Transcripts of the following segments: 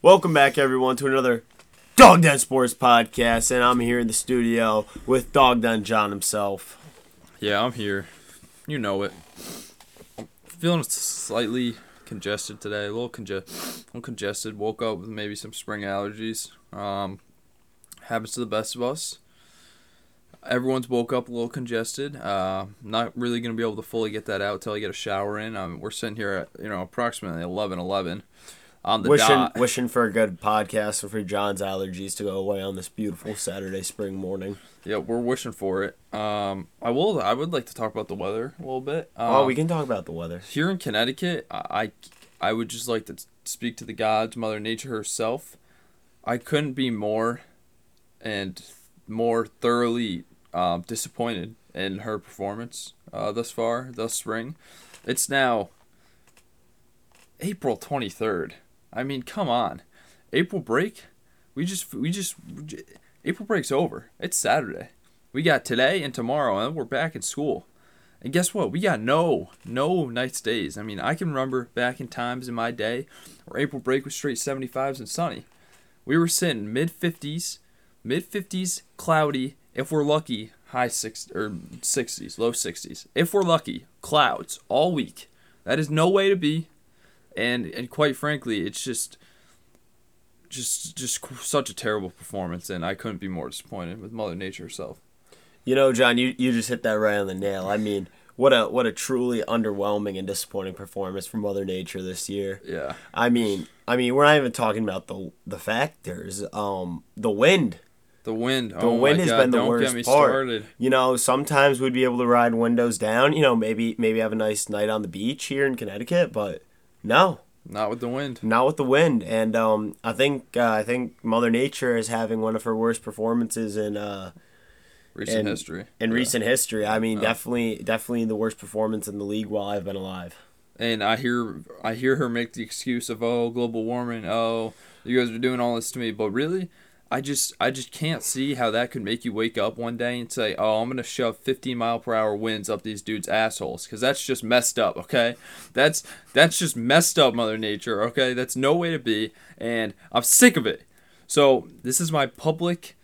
Welcome back, everyone, to another Dog Den Sports podcast, and I'm here in the studio with Dog Den John himself. Yeah, I'm here. You know it. I'm feeling slightly congested today. A little conge- I'm congested. Woke up with maybe some spring allergies. Um, happens to the best of us. Everyone's woke up a little congested. Uh, not really gonna be able to fully get that out till I get a shower in. Um, we're sitting here at you know approximately 11, 11 on the Wishing, dot. wishing for a good podcast and for John's allergies to go away on this beautiful Saturday spring morning. Yeah, we're wishing for it. Um, I will. I would like to talk about the weather a little bit. Um, oh, we can talk about the weather. here in Connecticut, I, I would just like to speak to the gods, Mother Nature herself. I couldn't be more and more thoroughly um, disappointed in her performance uh, thus far, thus spring. It's now April 23rd. I mean, come on. April break? We just, we just, April break's over. It's Saturday. We got today and tomorrow, and we're back in school. And guess what? We got no, no nice days. I mean, I can remember back in times in my day where April break was straight 75s and sunny. We were sitting mid 50s, mid 50s, cloudy. If we're lucky, high six or 60s, low 60s. If we're lucky, clouds all week. That is no way to be. And and quite frankly, it's just just just such a terrible performance and I couldn't be more disappointed with Mother Nature herself. You know, John, you, you just hit that right on the nail. I mean, what a what a truly underwhelming and disappointing performance from Mother Nature this year. Yeah. I mean, I mean, we're not even talking about the the factors. Um, the wind. The wind. The oh wind has God, been the don't worst part. started. You know, sometimes we'd be able to ride windows down. You know, maybe maybe have a nice night on the beach here in Connecticut, but no, Not with the wind. not with the wind. And um, I think uh, I think Mother Nature is having one of her worst performances in uh, Recent And- history. in Yeah. recent history. I mean, Oh. definitely definitely the worst performance in the league while I've been alive. And I hear I hear her make the excuse of oh global warming, oh you guys are doing all this to me, but really, I just I just can't see how that could make you wake up one day and say oh I'm gonna shove 15 mile per hour winds up these dudes' assholes because that's just messed up. Okay, that's that's just messed up, Mother Nature. Okay, that's no way to be, and I'm sick of it. So this is my public,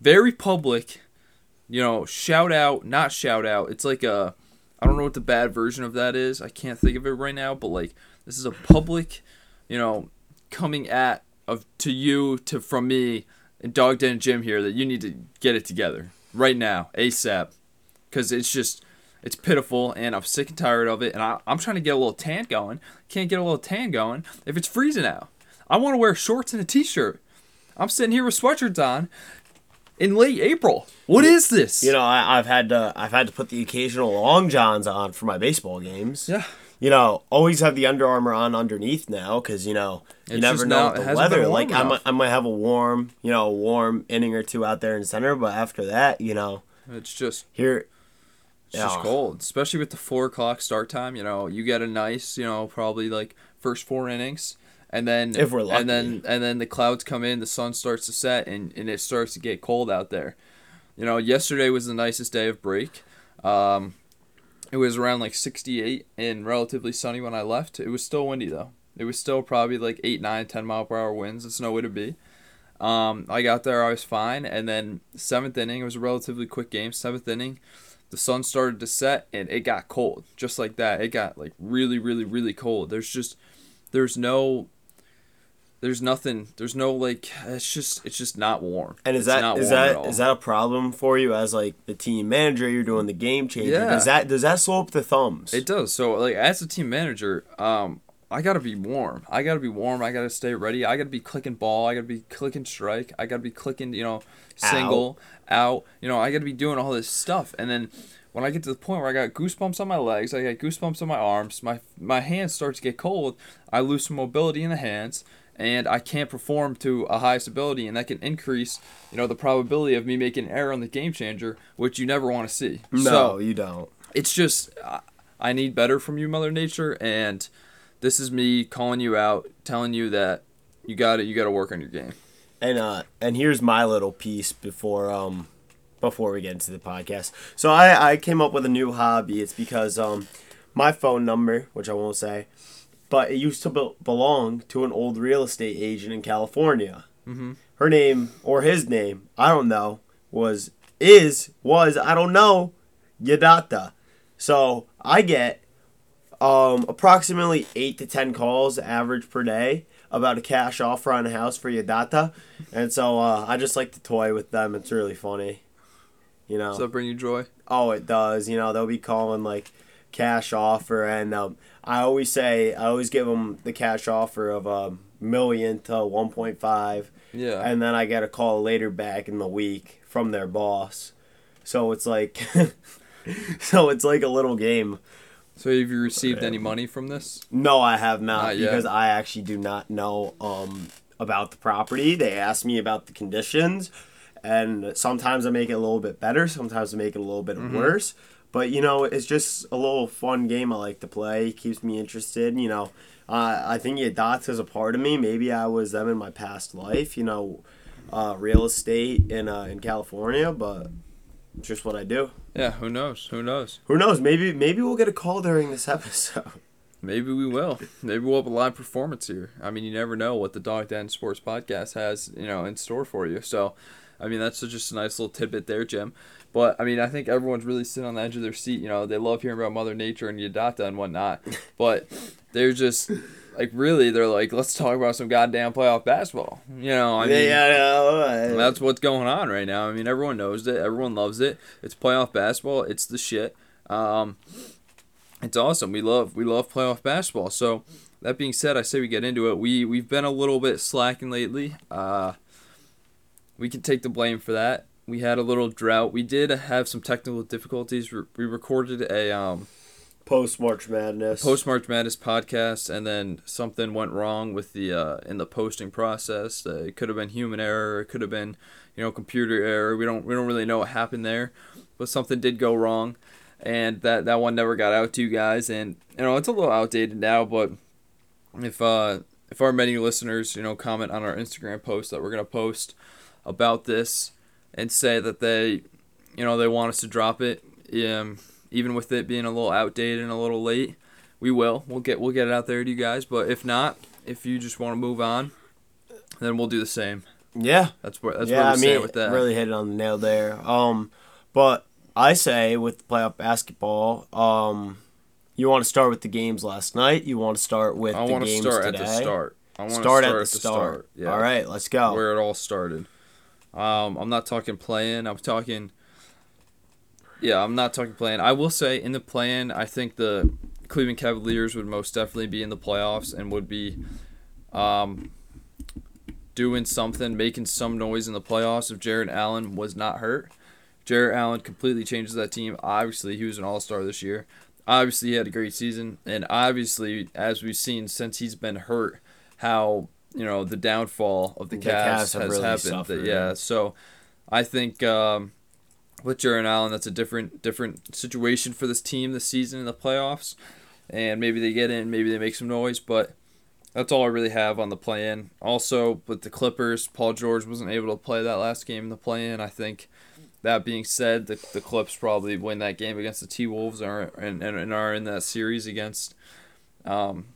very public, you know, shout out, not shout out. It's like a I don't know what the bad version of that is. I can't think of it right now, but like this is a public, you know, coming at of to you to from me and Dog Den Jim here that you need to get it together right now, ASAP, because it's just it's pitiful and I'm sick and tired of it. And I, I'm trying to get a little tan going. Can't get a little tan going if it's freezing out. I want to wear shorts and a t-shirt. I'm sitting here with sweatshirts on in late April. What is this? You know, I, I've had to I've had to put the occasional long johns on for my baseball games. Yeah. You know, always have the Under Armour on underneath now because you know you It's never know it the weather. Like I might, I might have a warm, you know, a warm inning or two out there in center, but after that, you know, It's just here It's just cold, especially with the four o'clock start time. You know, you get a nice, you know, probably like first four innings, and then If we're lucky. and then and then the clouds come in, the sun starts to set, and and it starts to get cold out there. You know, yesterday was the nicest day of break. Um, it was around like 68 and relatively sunny when I left. It was still windy though. It was still probably like 8, 9, 10 mile per hour winds. It's no way to be. Um, I got there, I was fine, and then seventh inning, it was a relatively quick game. Seventh inning, the sun started to set and it got cold just like that it got like really really really cold there's just there's no there's nothing there's no like it's just it's just not warm and is It's that not is that is that a problem for you as like the team manager? You're doing the game changer. Yeah. Does that does that slow up the thumbs? it does so like as a team manager um I gotta be warm. I gotta be warm. I gotta stay ready. I gotta be clicking ball. I gotta be clicking strike. I gotta be clicking, you know, single, out. You know, I gotta be doing all this stuff. And then when I get to the point where I got goosebumps on my legs, I got goosebumps on my arms, my my hands start to get cold. I lose some mobility in the hands, and I can't perform to a highest ability, and that can increase, you know, the probability of me making an error on the game changer, which you never want to see. no, So, you don't. it's just I- need better from you, Mother Nature, and this is me calling you out, telling you that you got to You got to work on your game. And uh and here's my little piece before um before we get into the podcast. So I I came up with a new hobby. It's because um my phone number, which I won't say, but it used to be- belong to an old real estate agent in California. Mm-hmm. Her name or his name, I don't know, was is was I don't know, Yadata. So I get um, approximately eight to ten calls average per day about a cash offer on a house for Yadata, and so uh, I just like to toy with them. It's really funny, you know. Does that bring you joy? Oh, it does. You know, they'll be calling like cash offer, and um, I always say I always give them the cash offer of a million to one point five, Yeah. and then I get a call later back in the week from their boss. So it's like, so it's like a little game. so have you received any money from this? No, I have not, Not because I actually do not know um, about the property. They ask me about the conditions, and sometimes I make it a little bit better, sometimes I make it a little bit Mm-hmm. worse. But you know, it's just a little fun game I like to play. It keeps me interested. You know, uh, I think it dots as a part of me. Maybe I was them in my past life. You know, uh, real estate in uh, in California, but just what I do. Yeah, who knows? Who knows? Who knows? Maybe maybe we'll get a call during this episode. Maybe we will. Maybe we'll have a live performance here. I mean, you never know what the Dog Den Sports Podcast has, you know, in store for you. So, I mean, that's just a nice little tidbit there, Jim. But I mean, I think everyone's really sitting on the edge of their seat. You know, they love hearing about Mother Nature and Yadata and whatnot, but they're just like really, they're like, let's talk about some goddamn playoff basketball. You know, I mean, yeah, that's what's going on right now. I mean, everyone knows it. Everyone loves it. It's playoff basketball. It's the shit. Um, it's awesome. We love we love playoff basketball. So that being said, I say we get into it. We we've been a little bit slacking lately. Uh, we can take the blame for that. We had a little drought. We did have some technical difficulties. We recorded a um, post March Madness. post March Madness podcast, and then something went wrong with the uh, in the posting process. Uh, it could have been human error. It could have been, you know, computer error. We don't we don't really know what happened there, but something did go wrong, and that that one never got out to you guys. And you know, it's a little outdated now, but if uh if our many listeners you know comment on our Instagram post that we're gonna post about this and say that they you know they want us to drop it um, even with it being a little outdated and a little late we will we'll get we'll get it out there to you guys but if not if you just want to move on then we'll do the same Yeah, that's where that's yeah. where we I stand mean, with that really hit it on the nail there. Um, but I say with playoff basketball, um, you want to start with the games last night. You want to start with I the want to games start today. at the start I want to Start, start at the start. yeah All right, let's go. where it all started. Um, I'm not talking playing. I'm talking. Yeah, I'm not talking playing. I will say in the plan, I think the Cleveland Cavaliers would most definitely be in the playoffs and would be, um, doing something, making some noise in the playoffs if Jarrett Allen was not hurt. Jarrett Allen completely changes that team. Obviously, he was an All Star this year. Obviously, he had a great season, and obviously, as we've seen since he's been hurt, how you know the downfall of the, The Cavs, Cavs has really happened. suffered. yeah, so I think um, with Jarrett Allen, that's a different different situation for this team this season in the playoffs, and maybe they get in, maybe they make some noise, but that's all I really have on the play-in. Also, with the Clippers, Paul George wasn't able to play that last game in the play-in. I think. That being said, the, the Clips probably win that game against the T Wolves, are and, and, and are in that series against, um,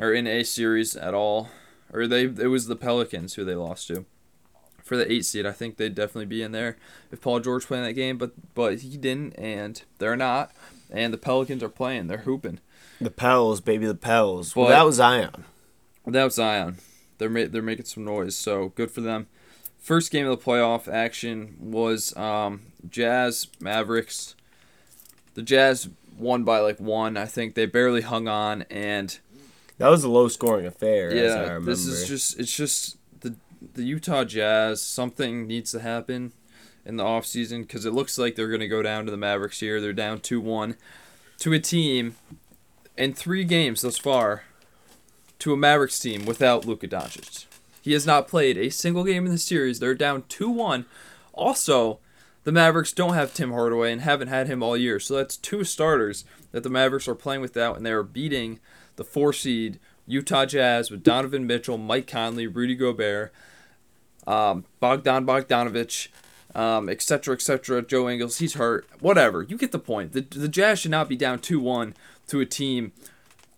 or in a series at all, or they it was the Pelicans who they lost to, for the eight seed. I think they'd definitely be in there if Paul George playing that game, but but he didn't, and they're not, and the Pelicans are playing, they're hooping. The Pels, baby, the Pels. Well, But- that was Zion. Without Zion, they're ma- they're making some noise, so good for them. First game of the playoff action was um, Jazz Mavericks. The Jazz won by like one. I think they barely hung on, and That was a low scoring affair. as I yeah, remember. this is just it's just the the Utah Jazz. Something needs to happen in the offseason because it looks like they're gonna go down to the Mavericks here. They're down two one to a team in three games thus far to a Mavericks team without Luka Doncic. He has not played a single game in the series. They're down 2 1. Also, the Mavericks don't have Tim Hardaway and haven't had him all year. So that's two starters that the Mavericks are playing without, and they are beating the four seed Utah Jazz with Donovan Mitchell, Mike Conley, Rudy Gobert, um, Bogdan Bogdanovich, um, et cetera, et cetera. Joe Ingles, he's hurt. Whatever. You get the point. The, the Jazz should not be down 2 1 to a team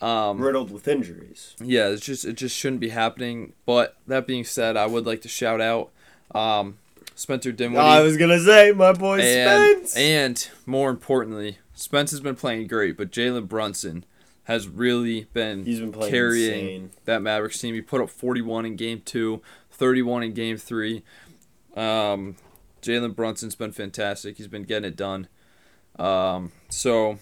Um, riddled with injuries. yeah, it's just it just shouldn't be happening. But that being said, I would like to shout out um, Spencer Dinwiddie. I was gonna say my boy and, Spence. and more importantly, Spence has been playing great, but Jalen Brunson has really been, He's been playing carrying insane. that Mavericks team. He put up 41 in game two, 31 in game three. Um, Jalen Brunson's been fantastic. He's been getting it done. Um, so,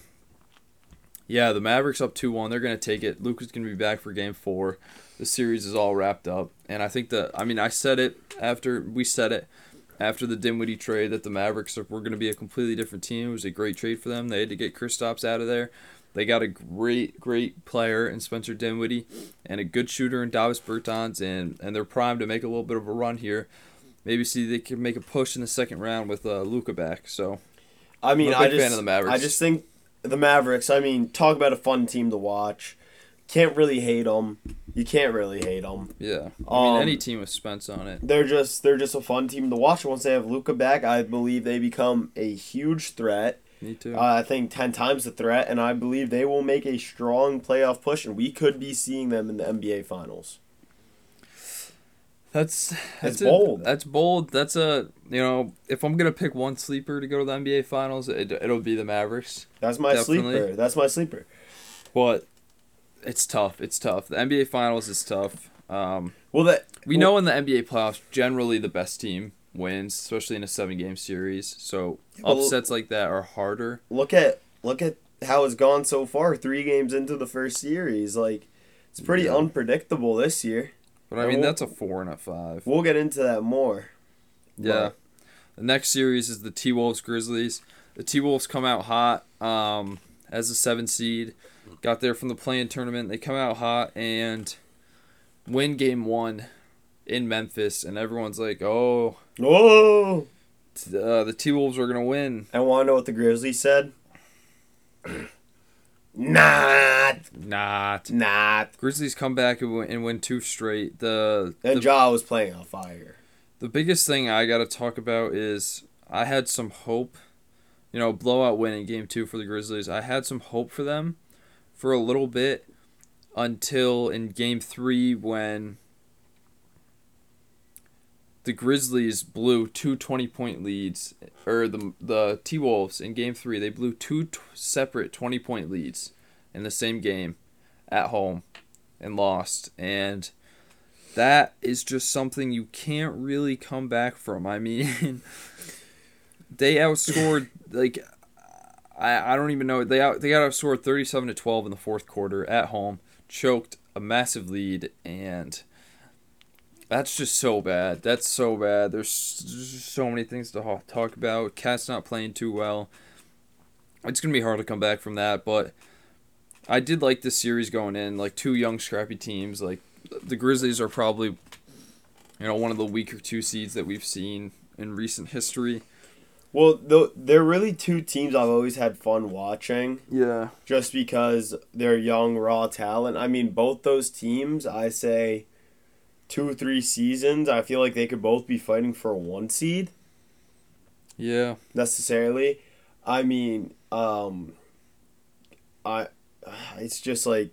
yeah, the Mavericks up 2 1. They're going to take it. Luka's going to be back for game four. The series is all wrapped up. And I think that, I mean, I said it after we said it after the Dinwiddie trade that the Mavericks were going to be a completely different team. It was a great trade for them. They had to get Kristaps out of there. They got a great, great player in Spencer Dinwiddie and a good shooter in Davis Bertans, and, and they're primed to make a little bit of a run here. Maybe see they can make a push in the second round with uh, Luka back. So I mean, I'm a I just fan of the Mavericks. I just think the Mavericks. I mean, talk about a fun team to watch. Can't really hate them. You can't really hate them. yeah, I mean Um, any team with Spence on it. They're just they're just a fun team to watch. Once they have Luka back, I believe they become a huge threat. Me too. Uh, I think ten times the threat, and I believe they will make a strong playoff push, and we could be seeing them in the NBA Finals. That's that's a- bold. That's bold. That's a you know if I'm gonna pick one sleeper to go to the NBA Finals, it, it'll be the Mavericks. That's my Definitely. sleeper. That's my sleeper. But it's tough. It's tough. The NBA Finals is tough. Um, Well, that we know in the NBA playoffs, generally the best team wins, especially in a seven game series. So Well- upsets like that are harder. look at look at how it's gone so far. Three games into the first series, like it's pretty Yeah. unpredictable this year. But I mean we'll- that's a four and a five. We'll get into that more. Yeah. The next series is the T Wolves Grizzlies. The T Wolves come out hot um, as a seven seed. Got there from the play-in tournament. They come out hot and win game one in Memphis. And everyone's like, oh, t- uh, the T Wolves are going to win. I want to know what the Grizzlies said. Not, Not. not. Grizzlies come back and win, and win two straight. The, And the, Ja was playing on fire. the biggest thing I got to talk about is I had some hope. You know, blowout win in game two for the Grizzlies. I had some hope for them for a little bit until in game three when the Grizzlies blew two 20 point leads, or the, the T Wolves in game three, they blew two t- separate 20 point leads in the same game at home and lost. And that is just something you can't really come back from. I mean, they outscored like I, I don't even know they out they got outscored thirty seven to twelve in the fourth quarter at home, choked a massive lead, and that's just so bad. That's so bad. There's just so many things to talk about. KAT's not playing too well. It's gonna be hard to come back from that, but I did like this series going in. Like two young scrappy teams. Like the Grizzlies are probably, you know, one of the weaker two seeds that we've seen in recent history. Well, th- they're really two teams I've always had fun watching Yeah. just because they're young, raw talent. I mean, both those teams, I say two or three seasons, I feel like they could both be fighting for a one seed Yeah. necessarily. I mean, um, I it's just like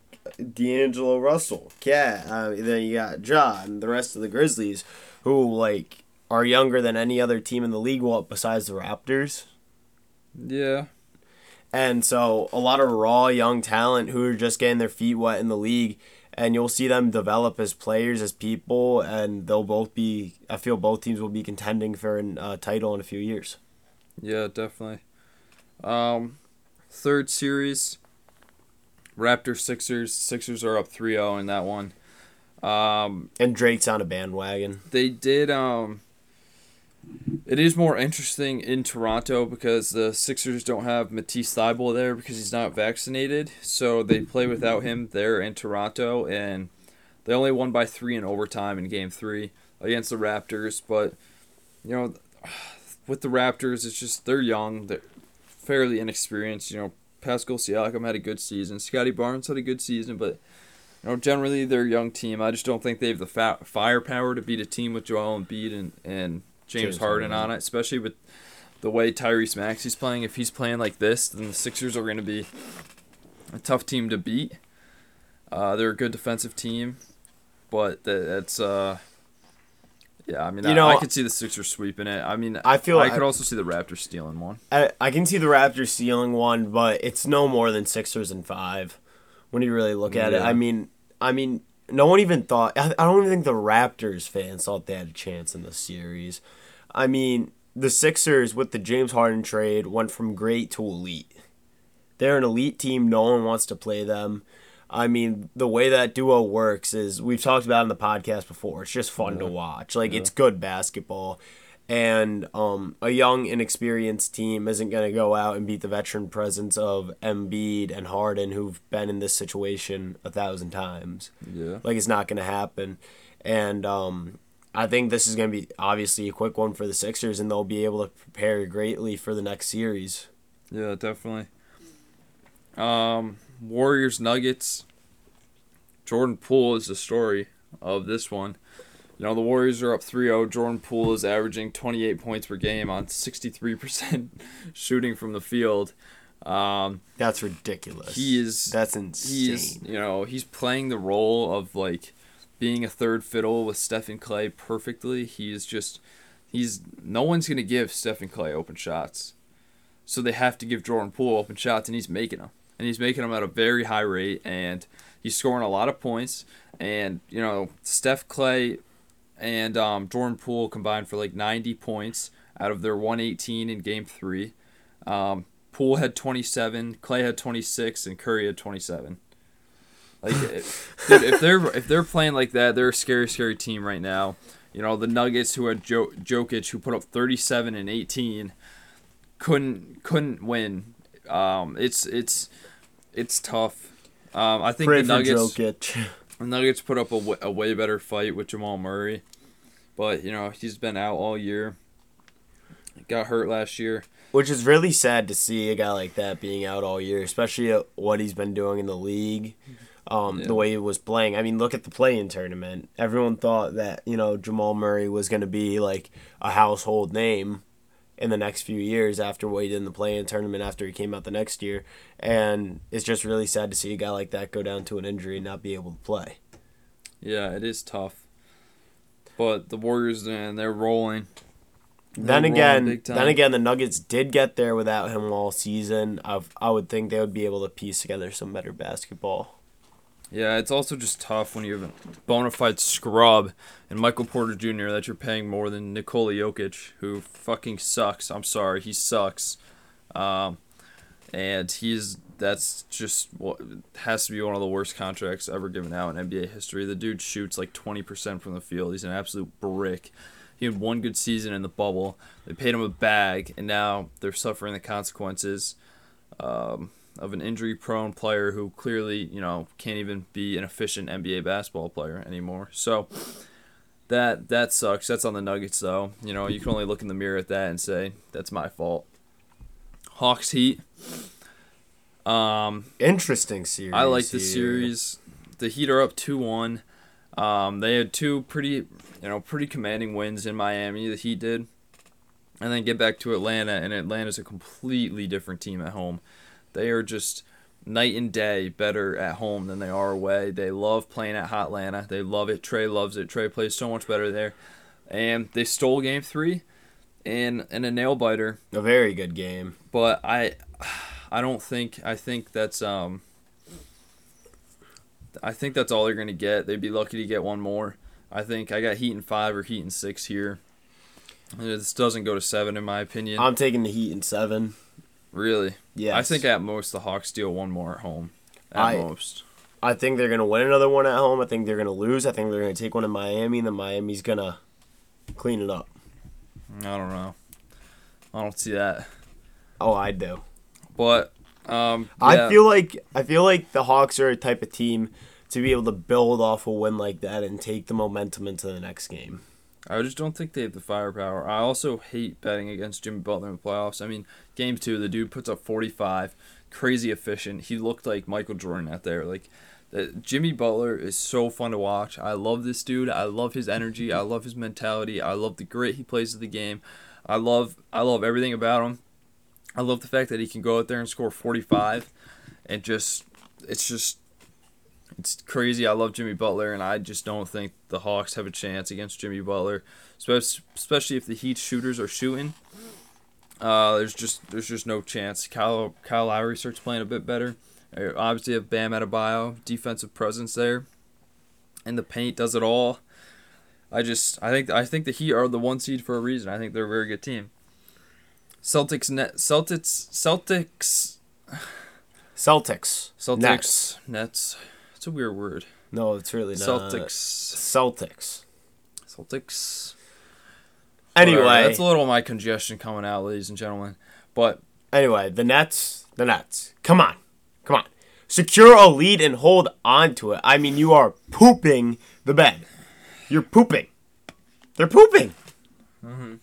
D'Angelo Russell, KAT. Uh, then you got Ja and the rest of the Grizzlies, who like are younger than any other team in the league. Well, besides the Raptors. Yeah. And so a lot of raw young talent who are just getting their feet wet in the league and you'll see them develop as players, as people, and they'll both be. I feel both teams will be contending for a uh, title in a few years. Yeah, definitely. Um, third series, Raptors Sixers. Sixers are up 3-0 in that one. Um, And Drake's on a bandwagon. they did. Um, it is more interesting in Toronto because the Sixers don't have Matisse Thybulle there because he's not vaccinated. So they play without him there in Toronto, and they only won by three in overtime in Game Three against the Raptors. But you know, with the Raptors, it's just they're young, they're fairly inexperienced. You know, Pascal Siakam had a good season, Scottie Barnes had a good season, but you know, generally they're a young team. I just don't think they have the fa- firepower to beat a team with Joel Embiid and and James, James Harden Harden. on it, especially with the way Tyrese Maxey's playing. If he's playing like this, then the Sixers are going to be a tough team to beat. Uh, they're a good defensive team, but that, that's uh, yeah. I mean, You I, know- I could see the Sixers sweeping it. I mean, I feel I could also see the Raptors stealing one. I, I can see the Raptors stealing one, but it's no more than Sixers and five. When you really look at it, I mean, I mean, no one even thought. I, I don't even think the Raptors fans thought they had a chance in the series. I mean, the Sixers with the James Harden trade went from great to elite. They're an elite team. No one wants to play them. I mean, the way that duo works is we've talked about in the podcast before. It's just fun to watch. Like it's good basketball. And um, a young, inexperienced team isn't going to go out and beat the veteran presence of Embiid and Harden, who've been in this situation a thousand times. Yeah. Like it's not going to happen. And um, I think this is going to be obviously a quick one for the Sixers, and they'll be able to prepare greatly for the next series. Yeah, definitely. Um, Warriors Nuggets. Jordan Poole is the story of this one. You know, the Warriors are up 3-0. Jordan Poole is averaging 28 points per game on 63% shooting from the field. Um, That's ridiculous. he is That's insane. you know, he's playing the role of like being a third fiddle with Steph and Klay perfectly. He is just he's no one's gonna give Steph and Klay open shots, so they have to give Jordan Poole open shots, and he's making them, and he's making them at a very high rate, and he's scoring a lot of points, and you know Steph Klay and um, Jordan Poole combined for like 90 points out of their 118 in Game Three. Um, Poole had 27, Klay had 26, and Curry had 27. Like, if, dude, if they're if they're playing like that, they're a scary, scary team right now. You know, the Nuggets who had jo- Jokic who put up 37 and 18 couldn't couldn't win. Um, it's it's it's tough. Um, I think Pray the for Nuggets Jokic. the Nuggets put up a, way better fight with Jamal Murray, but you know he's been out all year. Got hurt last year. Which is really sad to see a guy like that being out all year, especially at what he's been doing in the league. Um, Yeah. The way he was playing. I mean, look at the play-in tournament. Everyone thought that you know Jamal Murray was going to be like a household name in the next few years after what he did in the play-in tournament after he came out the next year, and it's just really sad to see a guy like that go down to an injury and not be able to play. Yeah, it is tough. But the Warriors, man, they're rolling. Then rolling again, then again, the Nuggets did get there without him all season. I I would think they would be able to piece together some better basketball. Yeah, it's also just tough when you have a bona fide scrub and Michael Porter Jr. that you're paying more than Nikola Jokic, who fucking sucks. I'm sorry, he sucks. Um, and he's that's just what has to be one of the worst contracts ever given out in NBA history. The dude shoots like 20% from the field. He's an absolute brick. He had one good season in the bubble. They paid him a bag, and now they're suffering the consequences um, of an injury-prone player who clearly, you know, can't even be an efficient NBA basketball player anymore. So that that sucks. That's on the Nuggets, though. You know, you can only look in the mirror at that and say that's my fault. Hawks Heat. Um, Interesting series. I like the series. The Heat are up two one. Um, they had two pretty, you know, pretty commanding wins in Miami. The Heat did, and then get back to Atlanta, and Atlanta's a completely different team at home. They are just night and day better at home than they are away. They love playing at Hotlanta. They love it. Trae loves it. Trae plays so much better there, and they stole Game Three, in in a nail biter A very good game. but I I don't think I think that's um I think that's all they're gonna get. They'd be lucky to get one more. I think I got Heat in five or Heat in six here. This doesn't go to seven in my opinion. I'm taking the Heat in seven. Really, Yeah, I think at most the Hawks steal one more at home. At I- most, I think they're gonna win another one at home. I think they're gonna lose. I think they're gonna take one in Miami, and then Miami's gonna clean it up. I don't know. I don't see that, Oh, I do. but um, I feel like I feel like the Hawks are a type of team to be able to build off a win like that and take the momentum into the next game. I just don't think they have the firepower. I also hate betting against Jimmy Butler in the playoffs. I mean, game two, the dude puts up 45, crazy efficient. He looked like Michael Jordan out there. Like, the, Jimmy Butler is so fun to watch. I love this dude. I love his energy. I love his mentality. I love the grit he plays the game. I love I love everything about him. I love the fact that he can go out there and score 45 and just it's just it's crazy. I love Jimmy Butler, and I just don't think the Hawks have a chance against Jimmy Butler, especially if the Heat shooters are shooting. Uh, there's just there's just no chance. Kyle Kyle Lowry starts playing a bit better. Uh, obviously, have Bam Adebayo, defensive presence there, and the paint does it all. I just I think I think the Heat are the one seed for a reason. I think they're a very good team. Celtics net Celtics Celtics Celtics Celtics Nets. Nets. It's a weird word. No, it's really not. Celtics. Celtics. Celtics. Anyway, Whatever. that's a little of my congestion coming out, ladies and gentlemen. But anyway, the Nets, the Nets. Come on, come on. Secure a lead and hold on to it. I mean, you are pooping the bed. You're pooping. They're pooping. Mm-hmm.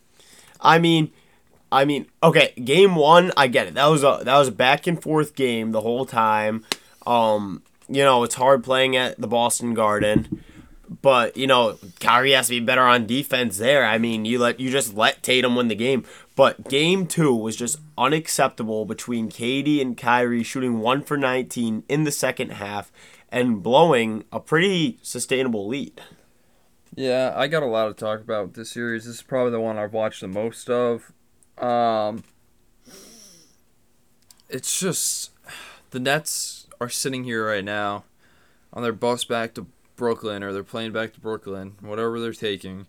I mean, I mean, okay, game one, I get it. That was a that was a back and forth game the whole time. Um, you know, it's hard playing at the Boston Garden. But you know, Kyrie has to be better on defense there. I mean, you let you just let Tatum win the game. But game two was just unacceptable between KD and Kyrie shooting one for 19 in the second half and blowing a pretty sustainable lead. Yeah, I got a lot to talk about this series. This is probably the one I've watched the most of. Um, it's just the Nets are sitting here right now on their bus back to Brooklyn, or they're playing back to Brooklyn, whatever they're taking.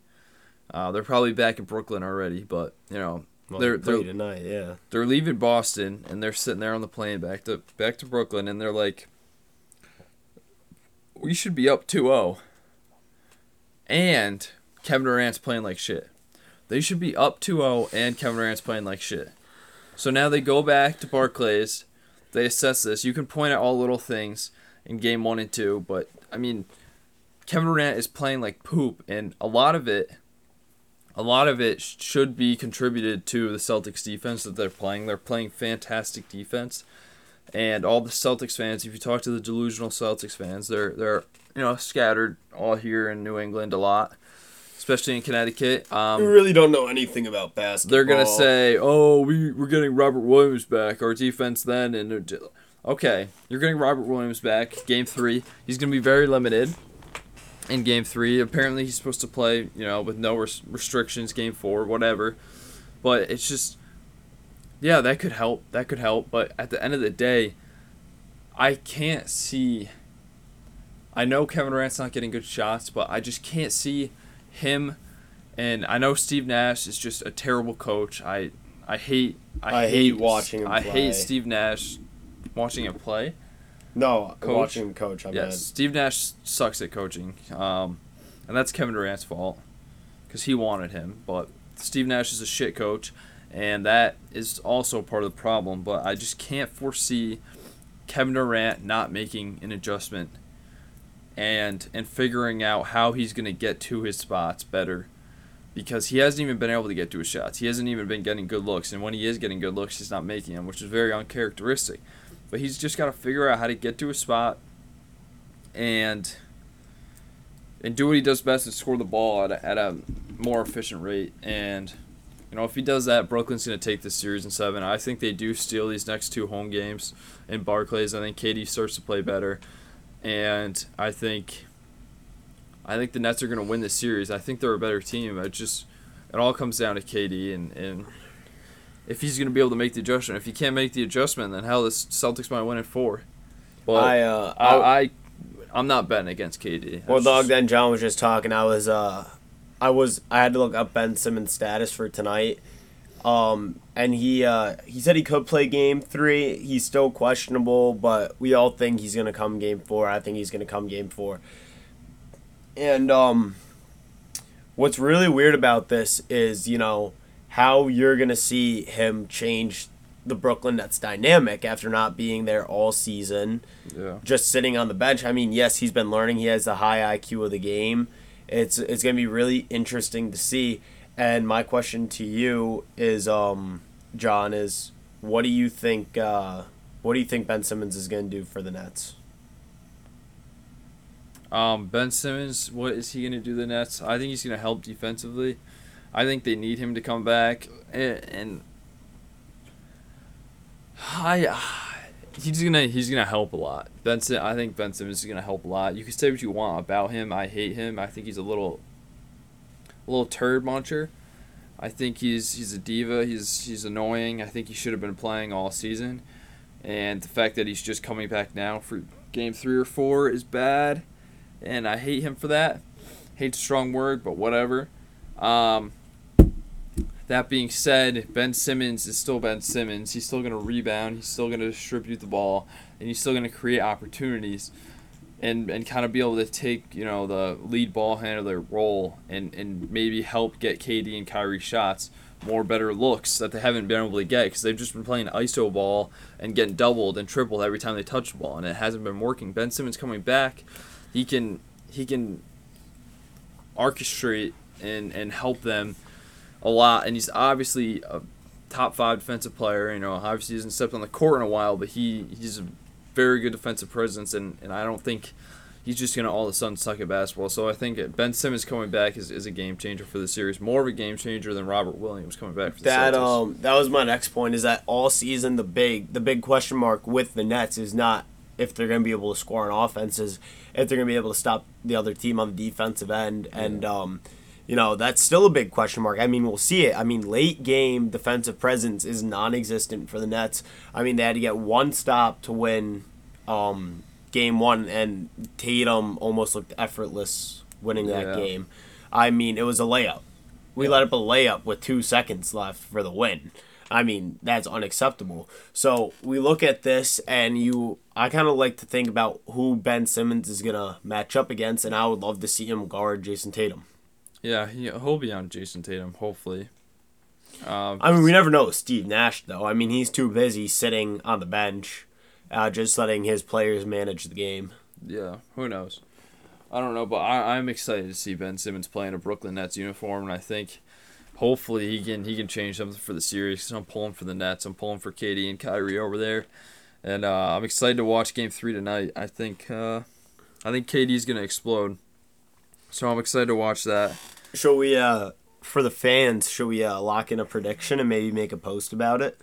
Uh, they're probably back in Brooklyn already, but you know well, they're they're tonight, yeah. They're leaving Boston and they're sitting there on the plane back to back to Brooklyn, and they're like, we should be up 2-0. and Kevin Durant's playing like shit. They should be up 2-0 and Kevin Durant's playing like shit. So now they go back to Barclays. They assess this. You can point at all little things in game one and two, but I mean, Kevin Durant is playing like poop, and a lot of it, a lot of it should be contributed to the Celtics defense that they're playing. They're playing fantastic defense, and all the Celtics fans, if you talk to the delusional Celtics fans, they're they're you know scattered all here in New England a lot, especially in Connecticut. Um, we really don't know anything about basketball. They're gonna say, "Oh, we we're getting Robert Williams back, our defense then," and okay, you're getting Robert Williams back. Game three, he's gonna be very limited in game three. Apparently, he's supposed to play, you know, with no res- restrictions. Game four, whatever. But it's just, yeah, that could help. That could help. But at the end of the day, I can't see. I know Kevin Durant's not getting good shots, but I just can't see him. And I know Steve Nash is just a terrible coach. I I hate I, I hate, hate watching him. I play. hate Steve Nash watching him play. No, coach? watching him coach. I yes, mean. Steve Nash sucks at coaching, um, and that's Kevin Durant's fault because he wanted him. But Steve Nash is a shit coach, and that is also part of the problem. But I just can't foresee Kevin Durant not making an adjustment and and figuring out how he's going to get to his spots better because he hasn't even been able to get to his shots. He hasn't even been getting good looks, and when he is getting good looks, he's not making them, which is very uncharacteristic. But he's just got to figure out how to get to a spot and and do what he does best and score the ball at a, at a more efficient rate. And you know, if he does that, Brooklyn's going to take this series in seven. I think they do steal these next two home games in Barclays. I think KD starts to play better, and I think I think the Nets are going to win this series. I think they're a better team. It just it all comes down to KD and and if he's going to be able to make the adjustment. If he can't make the adjustment, then hell, the Celtics might win in four. But I, uh, I, I, I'm not betting against KD. Well, dog. Then John was just talking. I was, uh, I was, I had to look up Ben Simmons' status for tonight. Um, and he, uh, he said he could play game three. He's still questionable, but we all think he's gonna come game four. I think he's gonna come game four. And um, what's really weird about this is, you know how you're going to see him change the Brooklyn Nets dynamic after not being there all season. Yeah. Just sitting on the bench. I mean, yes, he's been learning. He has the high IQ of the game. It's it's going to be really interesting to see. And my question to you is um John is what do you think uh what do you think Ben Simmons is going to do for the Nets? Um, ben Simmons, what is he going to do the Nets? I think he's going to help defensively. I think they need him to come back, and, and I he's gonna he's gonna help a lot. Benson, I think Ben Simmons is gonna help a lot. You can say what you want about him. I hate him. I think he's a little, little turd muncher. I think he's he's a diva. He's he's annoying. I think he should have been playing all season, and the fact that he's just coming back now for game three or four is bad, and I hate him for that. Hate's a strong word, but whatever. Um, that being said, Ben Simmons is still Ben Simmons. He's still going to rebound. He's still going to distribute the ball, and he's still going to create opportunities, and and kind of be able to take you know the lead ball handler role and and maybe help get KD and Kyrie shots more better looks that they haven't been able to get because they've just been playing iso ball and getting doubled and tripled every time they touch the ball, and it hasn't been working. Ben Simmons coming back, he can he can orchestrate and and help them a lot, and he's obviously a top five defensive player. You know, obviously he hasn't stepped on the court in a while, but he he's very good defensive presence, and, and I don't think he's just gonna all of a sudden suck at basketball. So I think Ben Simmons coming back is, is a game changer for the series, more of a game changer than Robert Williams coming back for the That Celtics. um that was my next point is that all season the big the big question mark with the Nets is not if they're going to be able to score on offenses, if they're going to be able to stop the other team on the defensive end and um you know, that's still a big question mark. I mean, we'll see it. I mean, late game defensive presence is non-existent for the Nets. I mean, they had to get one stop to win um, game one, and Tatum almost looked effortless winning that Yeah. game. I mean, it was a layup. We let up a layup with two seconds left for the win. I mean, that's unacceptable. So we look at this, and you, I kind of like to think about who Ben Simmons is gonna match up against, and I would love to see him guard Jayson Tatum. Yeah, he, he'll be on Jayson Tatum, hopefully. Um, I mean, we never know with Steve Nash though. I mean, he's too busy sitting on the bench, uh, just letting his players manage the game. Yeah, who knows? I don't know, but I, I'm excited to see Ben Simmons play in a Brooklyn Nets uniform, and I think hopefully he can he can change something for the series. 'cause I'm pulling for the Nets. I'm pulling for KD and Kyrie over there, and uh, I'm excited to watch Game Three tonight. I think uh, I think KD's gonna explode, so I'm excited to watch that. Shall we, uh, for the fans, should we uh, lock in a prediction and maybe make a post about it?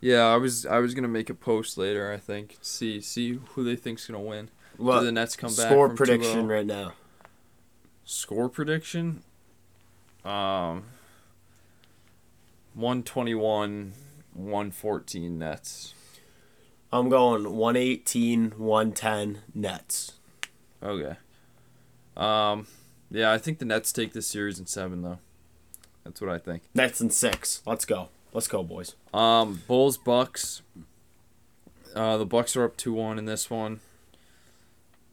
Yeah, I was I was gonna make a post later. I think see see who they think's gonna win. Well, Do the Nets come back? score prediction 2-0? right now. Score prediction? Um 121 114 Nets. I'm going 118, 110 Nets. Okay. Um yeah, I think the Nets take this series in 7 though. That's what I think. Nets in six. Let's go. Let's go, boys. Um Bulls Bucks. Uh the Bucks are up 2-1 in this one.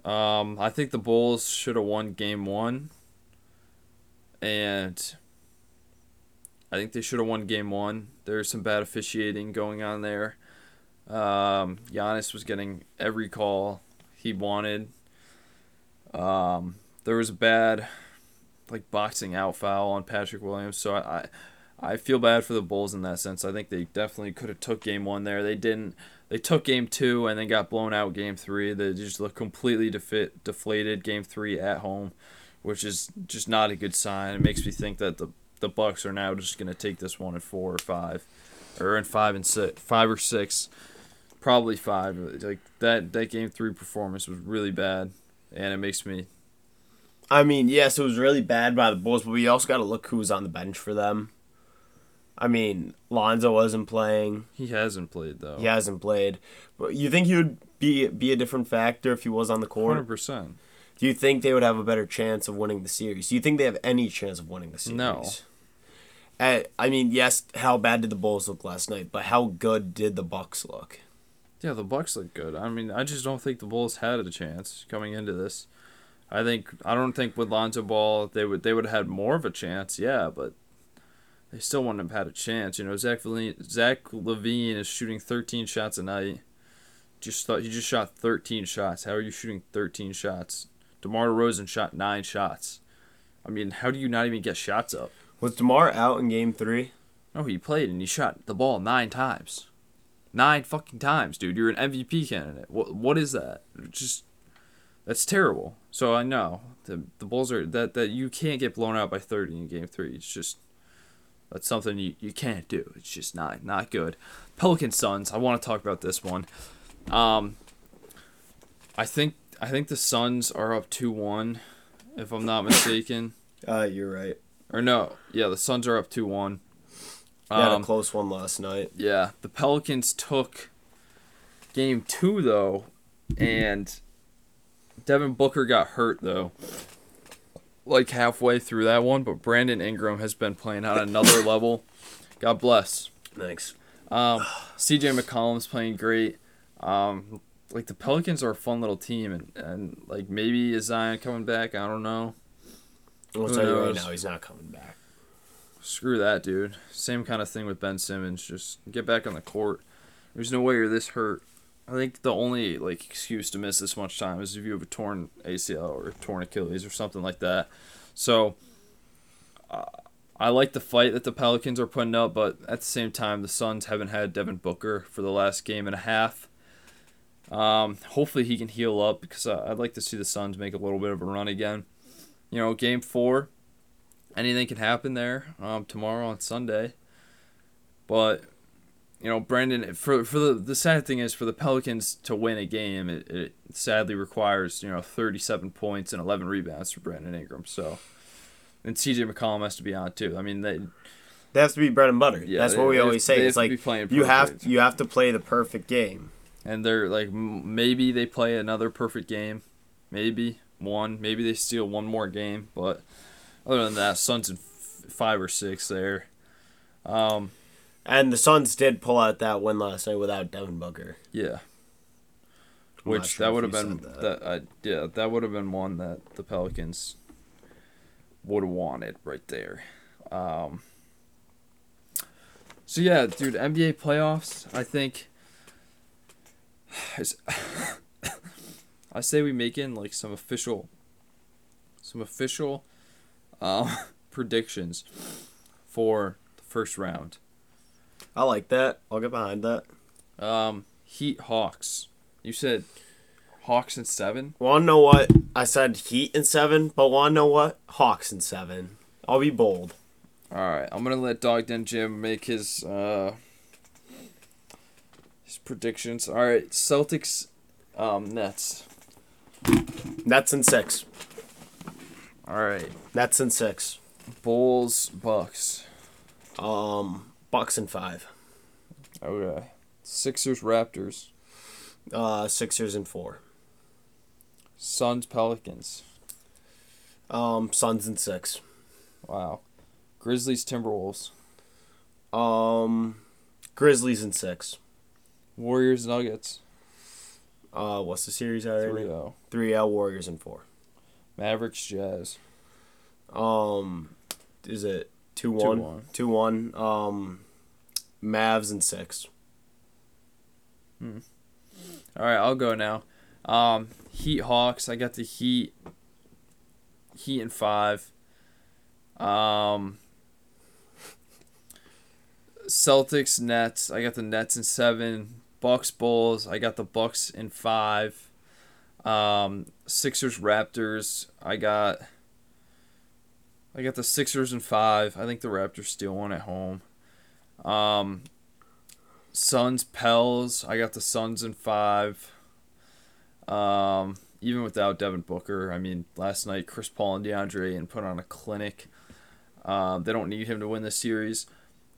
Um I think the Bulls should have won game 1. And I think they should have won game 1. There's some bad officiating going on there. Um Giannis was getting every call he wanted. Um there was a bad like boxing out foul on Patrick Williams, so I, I I feel bad for the Bulls in that sense. I think they definitely could have took game one there. They didn't. They took game two and then got blown out game three. They just looked completely defi- deflated game three at home, which is just not a good sign. It makes me think that the the Bucks are now just gonna take this one in four or five, or in five and six, five or six, probably five. Like that that game three performance was really bad, and it makes me I mean, yes, it was really bad by the Bulls, but we also got to look who's on the bench for them. I mean, Lonzo wasn't playing. he hasn't played though. He hasn't played. But you think he would be be a different factor if he was on the court? hundred percent. Do you think they would have a better chance of winning the series? Do you think they have any chance of winning the series? No. Uh, I mean, yes. How bad did the Bulls look last night? But how good did the Bucks look? Yeah, the Bucks look good. I mean, I just don't think the Bulls had a chance coming into this. I think I don't think with Lonzo Ball they would they would have had more of a chance. Yeah, but they still wouldn't have had a chance. You know, Zach LaVine, Zach LaVine is shooting 13 shots a night. Just thought he just shot 13 shots. How are you shooting 13 shots? DeMar DeRozan shot nine shots. I mean, how do you not even get shots up? Was Demar out in Game Three? No, he played and he shot the ball nine times. Nine fucking times, dude. You're an MVP candidate. What what is that? Just that's terrible. So I know the the Bulls are that that you can't get blown out by 30 in game 3. It's just that's something you, you can't do. It's just not not good. Pelican Suns, I want to talk about this one. Um, I think I think the Suns are up two one, if I'm not mistaken. Uh, you're right. Or no, yeah, the Suns are up two one. They had Um, a close one last night. Yeah, the Pelicans took game two though, and Devin Booker got hurt though, like halfway through that one. But Brandon Ingram has been playing on another level. God bless. Thanks. Um, CJ McCollum's playing great. Um, like the Pelicans are a fun little team, and, and like maybe is Zion coming back? I don't know. I'll Who tell you right knows? now, he's not coming back. Screw that, dude. Same kind of thing with Ben Simmons. Just get back on the court. There's no way you're this hurt. I think the only like excuse to miss this much time is if you have a torn ACL or torn Achilles or something like that. So uh, I like the fight that the Pelicans are putting up, but at the same time, the Suns haven't had Devin Booker for the last game and a half. Um, hopefully he can heal up because uh, I'd like to see the Suns make a little bit of a run again. You know, game four, anything can happen there um, tomorrow on Sunday. But you know, Brandon, for for the the sad thing is for the Pelicans to win a game, it, it sadly requires you know 37 points and 11 rebounds for Brandon Ingram. So, and CJ McCollum has to be on too. I mean, they They have to be bread and butter. Yeah, That's they- what we always have- say. It's like you have you have to play the perfect game. and they're like maybe they play another perfect game, maybe one, maybe they steal one more game, but other than that, Suns in f- five or six there. Um, And the Suns did pull out that win last night without Devin Booker. yeah. I'm Which sure that would have been said that, uh, yeah that would have been one that the Pelicans would have wanted right there. Um, so yeah, dude, NBA playoffs. I think. I say we make in like some official, some official, um, predictions for the first round. I like that. I'll get behind that. Um, Heat Hawks. You said Hawks and seven. Want to know what? I said Heat and seven, but want to know what? Hawks and seven. I'll be bold. All right, I'm gonna let Dog Den Jim make his uh his predictions. All right, Celtics, um, Nets. Nets in six. All right, Nets in six. Bulls, Bucks. Um, Bucks in five. Okay, Sixers, Raptors. Uh, Sixers in four. Suns, Pelicans. Um, Suns in six. Wow, Grizzlies, Timberwolves. Um, Grizzlies in six. Warriors, Nuggets. Uh, what's the series already? 3-0. Three L Warriors in four. Mavericks, Jazz. Um, is it two one? 2-1. Two one. Um, Mavs and six. All right, I'll go now. Um, Heat Hawks. I got the Heat. Heat and five. Um, Celtics Nets. I got the Nets in seven. Bucks Bulls. I got the Bucks in five. Um, Sixers Raptors. I got. I got the Sixers in five. I think the Raptors steal one at home. Um, Suns Pels. I got the Suns in five. Um, even without Devin Booker, I mean, last night Chris Paul and DeAndre Ayton put on a clinic. Um, they don't need him to win this series.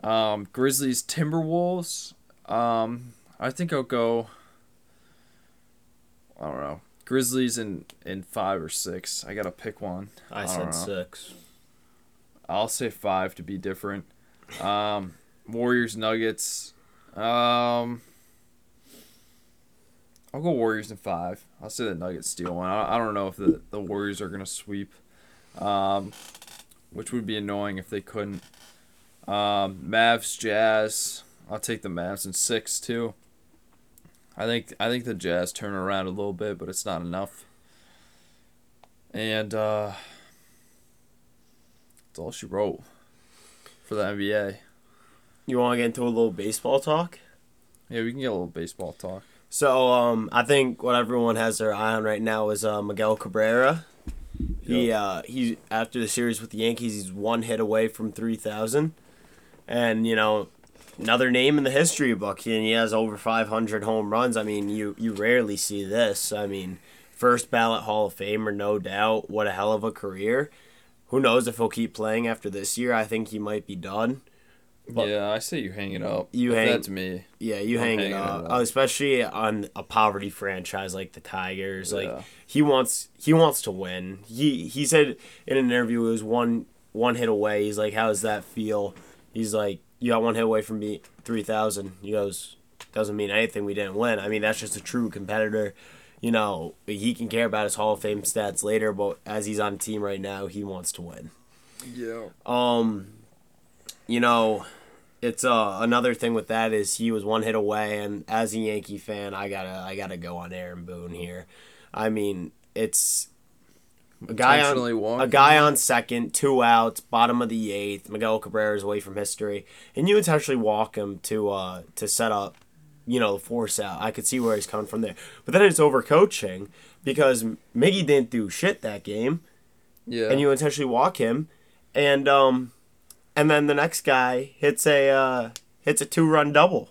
Um, Grizzlies Timberwolves. Um, I think I'll go. I don't know. Grizzlies in in five or six. I gotta pick one. I, I said know. six. I'll say five to be different. Um, Warriors Nuggets. Um, I'll go Warriors in five. I'll say the Nuggets steal one. I, don't know if the, the Warriors are gonna sweep, um, which would be annoying if they couldn't. Um, Mavs Jazz. I'll take the Mavs in six too. I think I think the Jazz turn around a little bit, but it's not enough. And uh, that's all she wrote for the NBA. You want to get into a little baseball talk? Yeah, we can get a little baseball talk. So, um, I think what everyone has their eye on right now is uh, Miguel Cabrera. He uh, he after the series with the Yankees, he's one hit away from three thousand, and you know, another name in the history book, and he has over 500 home runs. I mean, you you rarely see this. I mean, first ballot Hall of Famer, no doubt. What a hell of a career. Who knows if he'll keep playing after this year? I think he might be done. But yeah, I say you hang it up. You hang. That's me. Yeah, you hang it hanging it up, up. especially on a poverty franchise like the Tigers. Yeah. Like he wants, he wants to win. He he said in an interview it was one one hit away. He's like, "How does that feel?" He's like, "You got one hit away from me, three thousand. He goes, "Doesn't mean anything. We didn't win. I mean, that's just a true competitor." You know, he can care about his Hall of Fame stats later, but as he's on a team right now, he wants to win. Yeah. Um, you know, it's uh another thing with that is he was one hit away, and as a Yankee fan, I gotta I gotta go on Aaron Boone here. I mean, it's a guy on walking. a guy on second, two outs, bottom of the eighth. Miguel Cabrera is away from history, and you intentionally walk him to uh to set up, you know, the force out. I could see where he's coming from there, but then it's overcoaching because Miggy didn't do shit that game Yeah. and you intentionally walk him, and um, and then the next guy hits a uh, hits a two run double.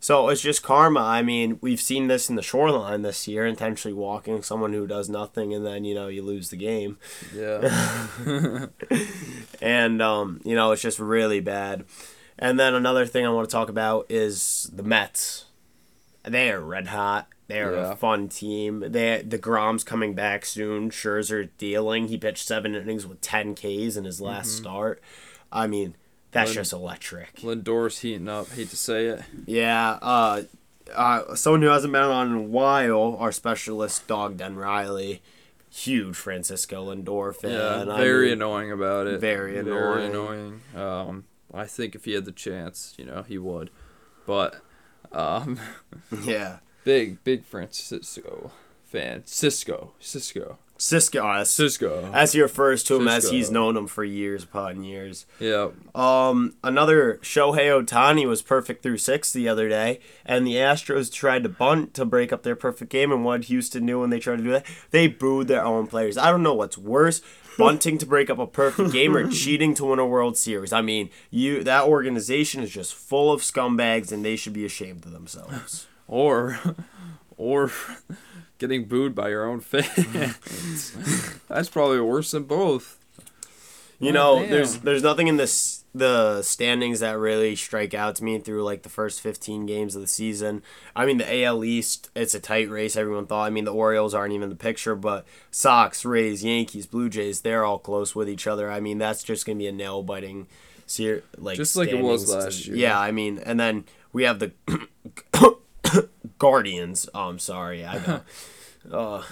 So it's just karma. I mean, we've seen this in the shoreline this year, intentionally walking someone who does nothing, and then you know you lose the game, yeah. and um, you know it's just really bad. And then another thing I want to talk about is the Mets. They are red hot. They are Yeah. a fun team. They deGrom's coming back soon. Scherzer dealing. He pitched seven innings with ten Ks in his last start. I mean, that's Lin- just electric. Lindor's heating up. Hate to say it. Yeah. Uh, uh, someone who hasn't been on in a while, our specialist dog Den Riley, huge Francisco Lindor fan. Yeah. I Very mean, annoying about it. very Very annoying. annoying. Um, I think if he had the chance, you know, he would. But, um, Yeah. big big Francisco fan. Cisco. Cisco. Cisco. Uh, Cisco. as he refers to him as he's known him for years upon years. Yeah. Um, another Shohei Ohtani was perfect through six the other day, and the Astros tried to bunt to break up their perfect game. And what Houston knew when they tried to do that, they booed their own players. I don't know what's worse, bunting to break up a perfect game or cheating to win a World Series. I mean, you that organization is just full of scumbags, and they should be ashamed of themselves. Or, or getting booed by your own fans. That's probably worse than both. You Oh, know, damn. there's there's nothing in this the standings that really strike out to me through like the first 15 games of the season. I mean, the AL East, it's a tight race. Everyone thought. I mean, the Orioles aren't even in the picture, but Sox, Rays, Yankees, Blue Jays, they're all close with each other. I mean, that's just gonna be a nail biting, ser- like Just like it was last year. Yeah, I mean, and then we have the Guardians. Oh, I'm sorry, I know. uh,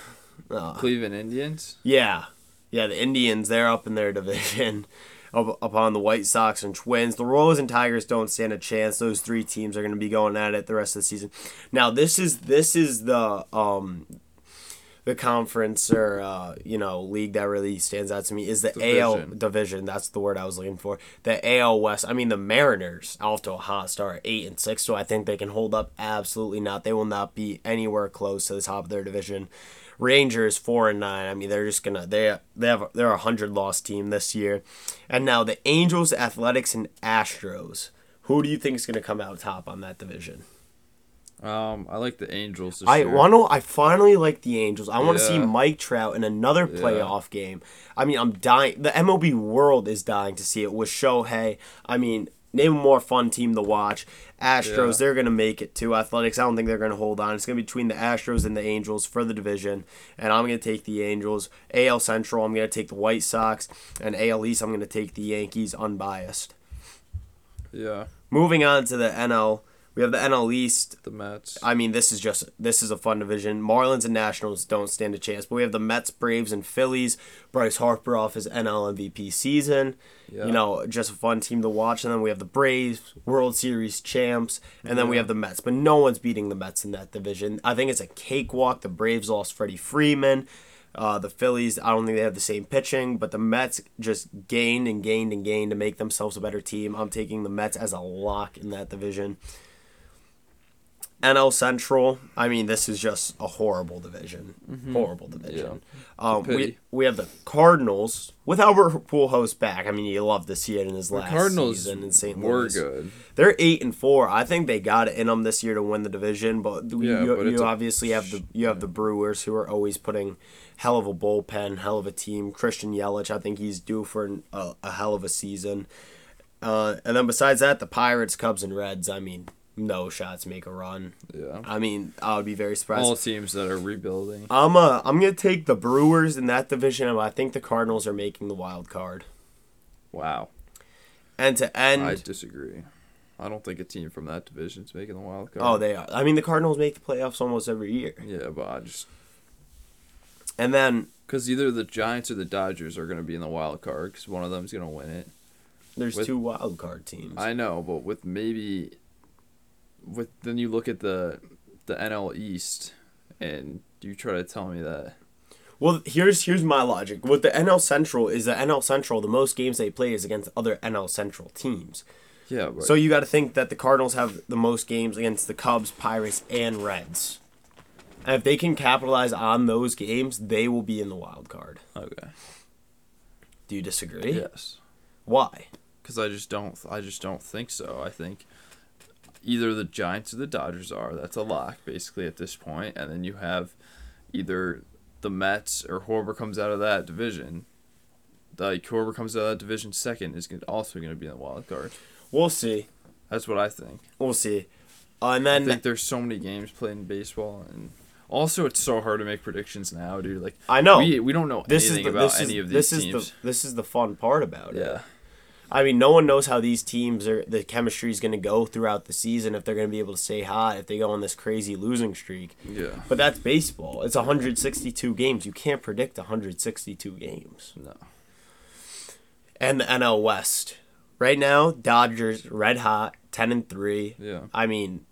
uh, Cleveland Indians. yeah, yeah. The Indians, they're up in their division, up, upon the White Sox and Twins. The Royals and Tigers don't stand a chance. Those three teams are going to be going at it the rest of the season. Now, this is this is the um, the conference or uh, you know league that really stands out to me is the AL Division. division. That's the word I was looking for. The AL West. I mean, the Mariners off to a hot start, eight and six. So I think they can hold up. Absolutely not. They will not be anywhere close to the top of their division. Rangers four and nine. I mean, they're just gonna they they have they're a hundred loss team this year, and now the Angels, Athletics, and Astros. Who do you think is gonna come out top on that division? Um, I like the Angels. I want to. I finally like the Angels. I want to see Mike Trout in another playoff game. I mean, I'm dying. The MLB world is dying to see it with Shohei. I mean, name a more fun team to watch. Astros, Yeah. they're gonna make it to Athletics, I don't think they're gonna hold on. It's gonna be between the Astros and the Angels for the division, and I'm gonna take the Angels. AL Central, I'm gonna take the White Sox, and AL East, I'm gonna take the Yankees, unbiased. Yeah, Moving on to the NL, we have the NL East. the Mets. I mean, this is just this is a fun division. Marlins and Nationals don't stand a chance, but we have the Mets, Braves, and Phillies. Bryce Harper off his NL MVP season. Yeah. You know, just a fun team to watch. And then we have the Braves, World Series champs, and then we have the Mets. But no one's beating the Mets in that division. I think it's a cakewalk. The Braves lost Freddie Freeman. Uh, the Phillies, I don't think they have the same pitching, but the Mets just gained and gained and gained to make themselves a better team. I'm taking the Mets as a lock in that division. NL Central. I mean, this is just a horrible division. Horrible division. Um, we we have the Cardinals with Albert Pujols back. I mean, you love to see it in his last Cardinals season in St. were Louis. good. They're eight and four. I think they got it in them this year to win the division. But Yeah, you, but you a- obviously have the you have the Brewers who are always putting hell of a bullpen, hell of a team. Christian Yelich, I think he's due for an, a, a hell of a season. Uh, and then besides that, the Pirates, Cubs, and Reds. I mean, no shots make a run. Yeah. I mean, I would be very surprised. All teams that are rebuilding. I'm uh, I'm gonna take the Brewers in that division, and I think the Cardinals are making the wild card. Wow. And to end, I disagree. I don't think a team from that division is making the wild card. oh, they are. I mean, the Cardinals make the playoffs almost every year. Yeah, but I just And then because either the Giants or the Dodgers are going to be in the wild card because one of them's going to win it. there's With- two wild card teams. I know, but with maybe with then you look at the the NL East and you try to tell me that well, here's here's my logic. With the NL Central is the NL Central, the most games they play is against other NL Central teams. yeah, but So you got to think that the Cardinals have the most games against the Cubs, Pirates, and Reds. And if they can capitalize on those games, they will be in the wild card. okay, Do you disagree? yes, Why? because I just don't I just don't think so. I think either the Giants or the Dodgers are. That's a lock basically at this point, and then you have either the Mets or whoever comes out of that division. Like whoever comes out of that division second is also going to be in the wild card. We'll see. That's what I think. We'll see. Uh, and I then think there's so many games played in baseball, and also it's so hard to make predictions now, dude. Like I know we, we don't know this is anything the, about any is, of these this is teams. the this is the fun part about it. yeah, I mean, no one knows how these teams are. The chemistry is going to go throughout the season. If they're going to be able to stay hot, if they go on this crazy losing streak. yeah, But that's baseball. It's 162 games. You can't predict 162 games. no, And the NL West. Right now, Dodgers red hot, 10 and 3. yeah, I mean,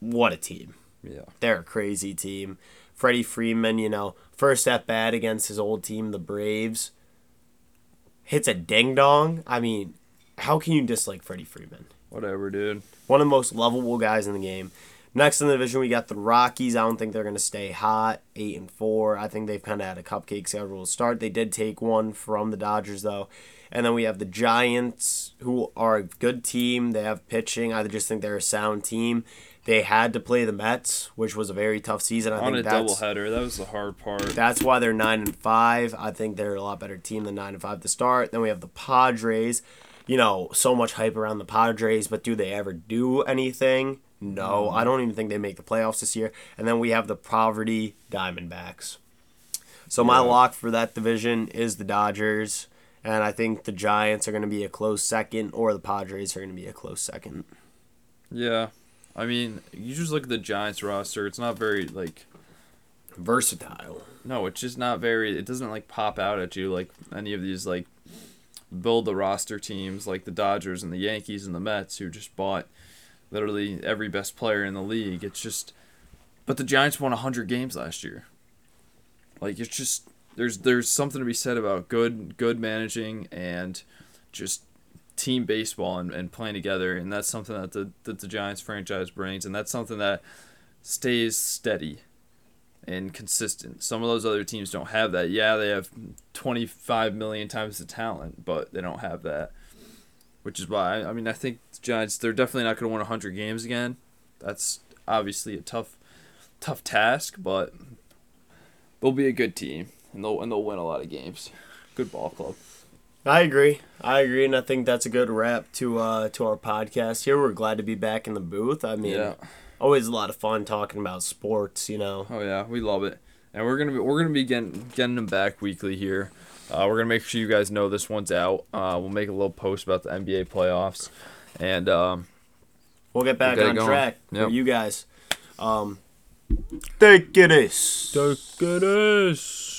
what a team. yeah, They're a crazy team. Freddie Freeman, you know, first at bat against his old team, the Braves, hits a ding dong. I mean, how can you dislike Freddie Freeman? whatever, dude. One of the most lovable guys in the game. Next in the division, we got the Rockies. I don't think they're going to stay hot. Eight and four. I think they've kind of had a cupcake schedule to start. They did take one from the Dodgers though, and then we have the Giants, who are a good team. They have pitching. I just think they're a sound team. They had to play the Mets, which was a very tough season. I On think a that's doubleheader, that was the hard part. that's why they're nine and five. I think they're a lot better team than nine and five to start. Then we have the Padres. You know, so much hype around the Padres, but do they ever do anything? No, mm. I don't even think they make the playoffs this year. And then we have the Poverty Diamondbacks. So my Yeah. lock for that division is the Dodgers, and I think the Giants are going to be a close second, or the Padres are going to be a close second. Yeah, I mean, you just look at the Giants roster. It's not very like Versatile. no, it's just not very. It doesn't like pop out at you like any of these like build the roster teams like the Dodgers and the Yankees and the Mets who just bought literally every best player in the league. It's just, but the Giants won hundred games last year. Like it's just there's there's something to be said about good good managing and just team baseball and, and playing together and that's something that the that the Giants franchise brings and that's something that stays steady and consistent. Some of those other teams don't have that. Yeah, they have 25 million times the talent, but they don't have that. Which is why I mean I think the Giants they're definitely not going to win 100 games again. That's obviously a tough tough task, but they'll be a good team and they'll and they'll win a lot of games. Good ball club. I agree. I agree, and I think that's a good wrap to uh to our podcast here. We're glad to be back in the booth. I mean, Yeah. Always a lot of fun talking about sports. You know, Oh yeah, we love it, and we're gonna be we're gonna be getting getting them back weekly here. Uh, we're gonna make sure you guys know this one's out. Uh, we'll make a little post about the NBA playoffs, and um, we'll get back get on going. track Yep. for you guys. Um, take it is. Take it is.